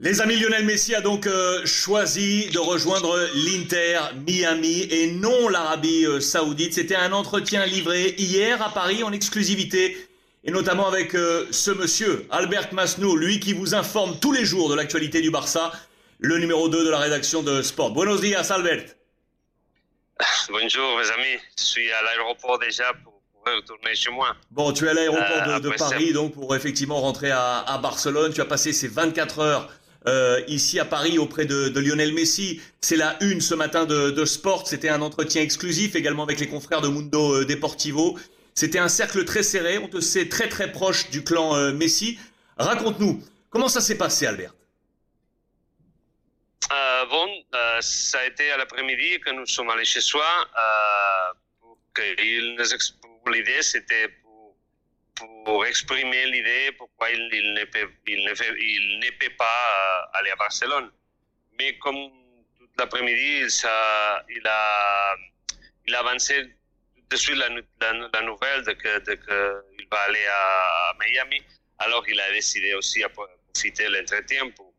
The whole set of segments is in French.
Les amis, Lionel Messi a donc euh, choisi de rejoindre l'Inter Miami et non l'Arabie euh, Saoudite. C'était un entretien livré hier à Paris en exclusivité et notamment avec euh, ce monsieur, Albert Masnou, lui qui vous informe tous les jours de l'actualité du Barça, le numéro 2 de la rédaction de Sport. Buenos días, Albert. Bonjour, mes amis. Je suis à l'aéroport déjà pour, retourner chez moi. Bon, tu es à l'aéroport de, Paris, donc pour effectivement rentrer à, à Barcelone. Tu as passé ces 24 heures euh, ici à Paris auprès de, Lionel Messi. C'est la une ce matin de, Sport. C'était un entretien exclusif également avec les confrères de Mundo euh, Deportivo. C'était un cercle très serré. On te sait très très proche du clan euh, Messi. Raconte-nous comment ça s'est passé, Albert? bon, ça a été à l'après-midi que nous sommes allés chez soi. pour L'idée, c'était pour exprimer l'idée pourquoi il, il, ne peut, pas aller à Barcelone. Mais comme toute l'après-midi, il, a, il a avancé de suite la, nouvelle de qu'il va aller à, Miami. Alors il a décidé aussi à profiter de l'entretien pour,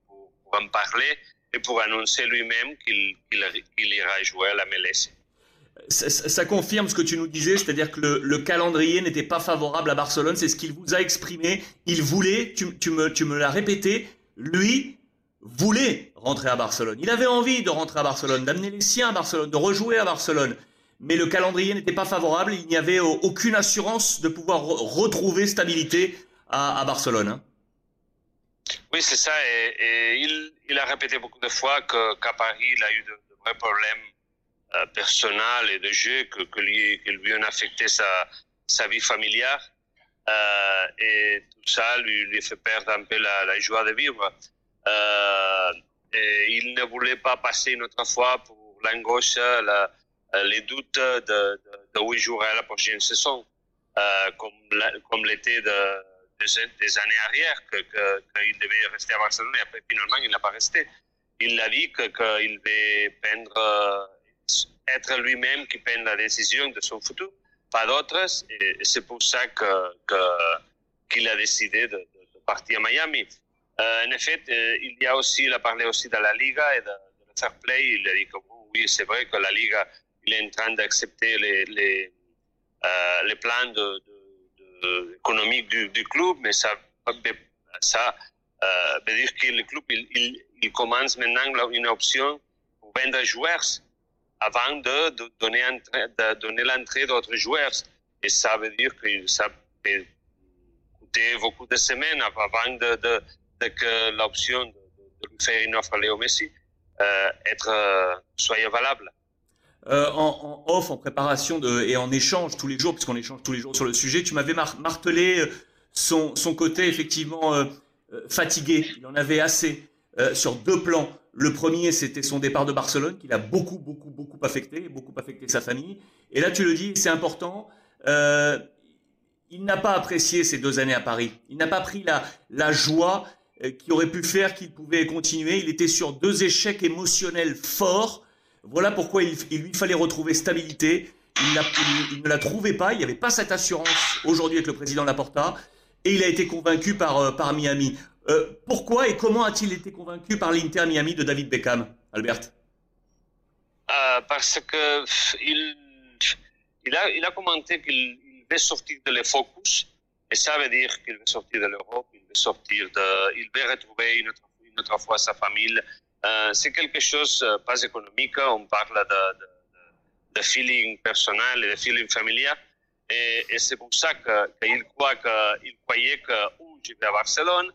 en parler et pour annoncer lui-même qu'il qu ira jouer à la MLS ça, confirme ce que tu nous disais, c'est-à-dire que le, calendrier n'était pas favorable à Barcelone, c'est ce qu'il vous a exprimé. Il voulait, tu, me, tu me l'as répété, lui voulait rentrer à Barcelone. Il avait envie de rentrer à Barcelone, d'amener les siens à Barcelone, de rejouer à Barcelone. Mais le calendrier n'était pas favorable, il n'y avait aucune assurance de pouvoir retrouver stabilité à, Barcelone. Hein. Oui, c'est ça. Et, il, a répété beaucoup de fois qu'à Paris, il a eu de vrais problèmes euh, personnel et de jeu que, lui, que lui ont affecté sa, vie familiale. Euh, et tout ça lui, fait perdre un peu la, la joie de vivre. Euh, et il ne voulait pas passer une autre fois pour l'angoisse, la, les doutes de, de, de, où il jouerait la prochaine saison, euh, comme, comme l'était de, des, années arrière, qu'il que, que devait rester à Barcelone et après finalement il n'a pas resté. Il a dit qu'il que veut peindre être lui-même qui prenne la décision de son futur, pas d'autres. Et c'est pour ça que, qu'il a décidé de, partir à Miami. Euh, en effet, euh, il a aussi, parlé aussi de la Liga et de, de fair play. Il a dit que oui, c'est vrai que la Liga, il est en train d'accepter les, les, euh, plans de, économiques du, club, mais ça, ça veut dire que le club, il, il, il commence maintenant une option pour vendre joueurs avant de, donner, l'entrée d'autres joueurs. Et ça veut dire que ça peut coûter beaucoup de semaines avant que l'option de, faire une offre à Léo Messi euh, euh, soit valable. Euh, en, en, off, en préparation et en échange tous les jours, puisqu'on échange tous les jours sur le sujet, tu m'avais martelé son, côté effectivement fatigué. Il en avait assez sur deux plans. Le premier, c'était son départ de Barcelone, qui l'a beaucoup, beaucoup, beaucoup affecté, beaucoup affecté sa famille. Et là, tu le dis, c'est important. Euh, il n'a pas apprécié ces deux années à Paris. Il n'a pas pris la, la joie euh, qui aurait pu faire qu'il pouvait continuer. Il était sur deux échecs émotionnels forts. Voilà pourquoi il, lui fallait retrouver stabilité. Il, ne la trouvait pas. Il n'y avait pas cette assurance aujourd'hui avec le président Laporta. Et il a été convaincu par, euh, par Miami. Euh, pourquoi et comment a-t-il été convaincu par l'Inter Miami de David Beckham, Albert? Euh, Parce que il, il, a, il commenté qu'il veut sortir de le focus, et ça veut dire qu'il veut sortir de l'Europe, il veut sortir il veut retrouver une autre, fois sa famille. Euh, c'est quelque chose pas économique, on parle de, feeling personnel et de feeling familial. Et, c'est pour ça qu'il croit qu'il croyait que où je vais à Barcelone,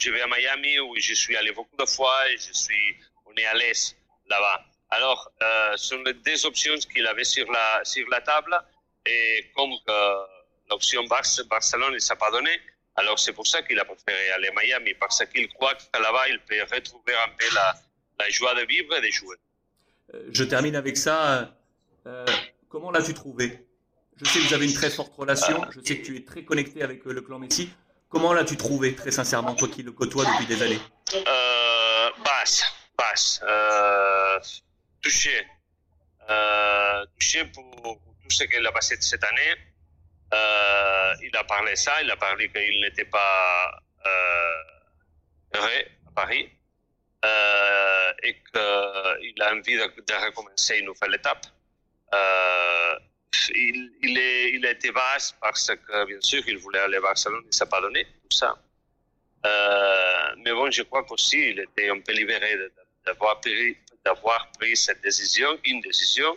je vais à Miami où je suis allé beaucoup de fois et je suis, on est à l'aise là-bas. Alors, euh, ce sont les deux options qu'il avait sur la, sur la table et comme l'option Barcelone ne s'est pas donnée, alors c'est pour ça qu'il a préféré aller à Miami parce qu'il croit que là-bas il peut retrouver un peu la, la joie de vivre et de jouer. Euh, je termine avec ça. Euh, comment l'as-tu trouvé? Je sais que vous avez une très forte relation. Je sais que tu es très connecté avec le clan Messi. Comment l'as-tu trouvé, très sincèrement, toi qui le côtoies depuis des années euh, Basse, basse. Euh, touché. Euh, touché pour, tout ce qu'il a passé cette année. Euh, il a parlé ça, il a parlé qu'il n'était pas heureux à Paris et qu'il a envie de, recommencer une nouvelle étape. Il, il, est, il a été vaste parce que, bien sûr, il voulait aller à Barcelone, il s'est pas donné, tout ça. Euh, mais bon, je crois qu'aussi, il était un peu libéré d'avoir pris, d'avoir pris cette décision, une décision,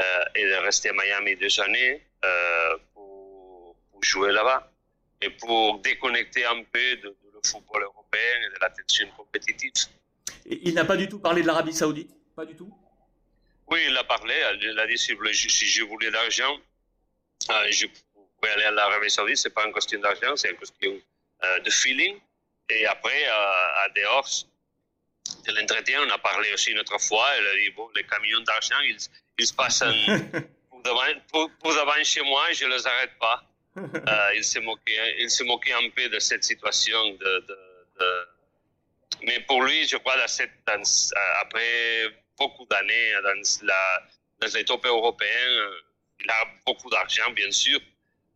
euh, et de rester à Miami deux années euh, pour, jouer là-bas et pour déconnecter un peu de, le football européen et de la tension compétitive. Il n'a pas du tout parlé de l'Arabie Saoudite? Pas du tout? Oui, il a parlé. Il a dit si, si je voulais de l'argent, euh, je pouvais aller à l'Arabie Saoudite. Ce n'est pas une question d'argent, c'est une question euh, de feeling. Et après, à dehors de l'entretien, on a parlé aussi une autre fois. Elle a dit bon, les camions d'argent, ils, ils passent pour, devant, pour, pour, devant chez moi et je ne les arrête pas. Euh, il s'est moqué, il moqué un peu de cette situation. De, de, de... Mais pour lui, je crois, dans cette, après beaucoup d'années dans, dans les top européens, il a beaucoup d'argent, bien sûr.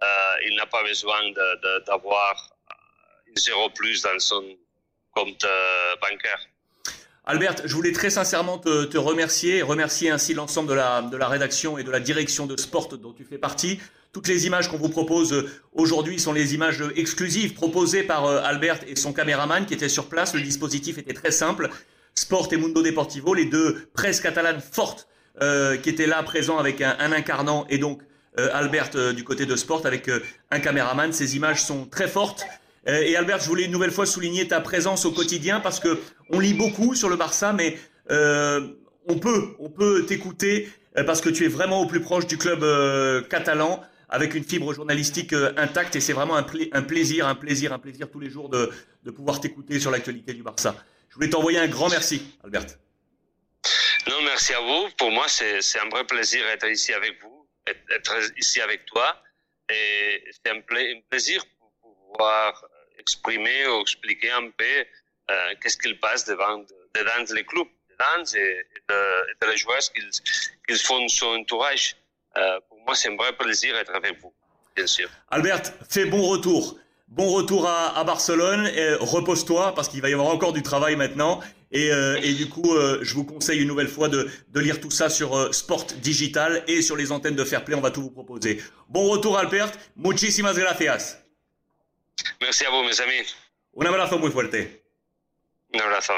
Euh, il n'a pas besoin d'avoir zéro plus dans son compte euh, bancaire. Albert, je voulais très sincèrement te, te remercier, remercier ainsi l'ensemble de la, de la rédaction et de la direction de Sport dont tu fais partie. Toutes les images qu'on vous propose euh, aujourd'hui sont les images exclusives proposées par euh, Albert et son caméraman qui était sur place. Le dispositif était très simple. Sport et Mundo Deportivo, les deux presses catalanes fortes euh, qui étaient là présents avec un, incarnant et donc euh, Albert euh, du côté de Sport avec un caméraman. Ces images sont très fortes. Et Albert, je voulais une nouvelle fois souligner ta présence au quotidien parce que on lit beaucoup sur le Barça, mais on peut, on peut t'écouter parce que tu es vraiment au plus proche du club catalan avec une fibre journalistique intacte et c'est vraiment un, un, plaisir, un plaisir, un plaisir tous les jours de, de pouvoir t'écouter sur l'actualité du Barça. Je voulais t'envoyer un grand merci, Albert. Non, merci à vous. Pour moi, c'est un vrai plaisir d'être ici avec vous, être ici avec toi. Et c'est un, pla un plaisir pour pouvoir exprimer ou expliquer un peu euh, qu'est-ce qu'il passe devant, devant les clubs, devant et, et, de, et les joueurs qu'ils qu'ils font son entourage. Euh, pour moi, c'est un vrai plaisir d'être avec vous, bien sûr. Albert, fais bon retour. Bon retour à, à Barcelone. Repose-toi parce qu'il va y avoir encore du travail maintenant. Et, euh, et du coup, euh, je vous conseille une nouvelle fois de, de lire tout ça sur euh, Sport Digital et sur les antennes de Fairplay. On va tout vous proposer. Bon retour, Albert. Muchísimas gracias. Merci a vous, mes amis. Un abrazo muy fuerte. Un abrazo.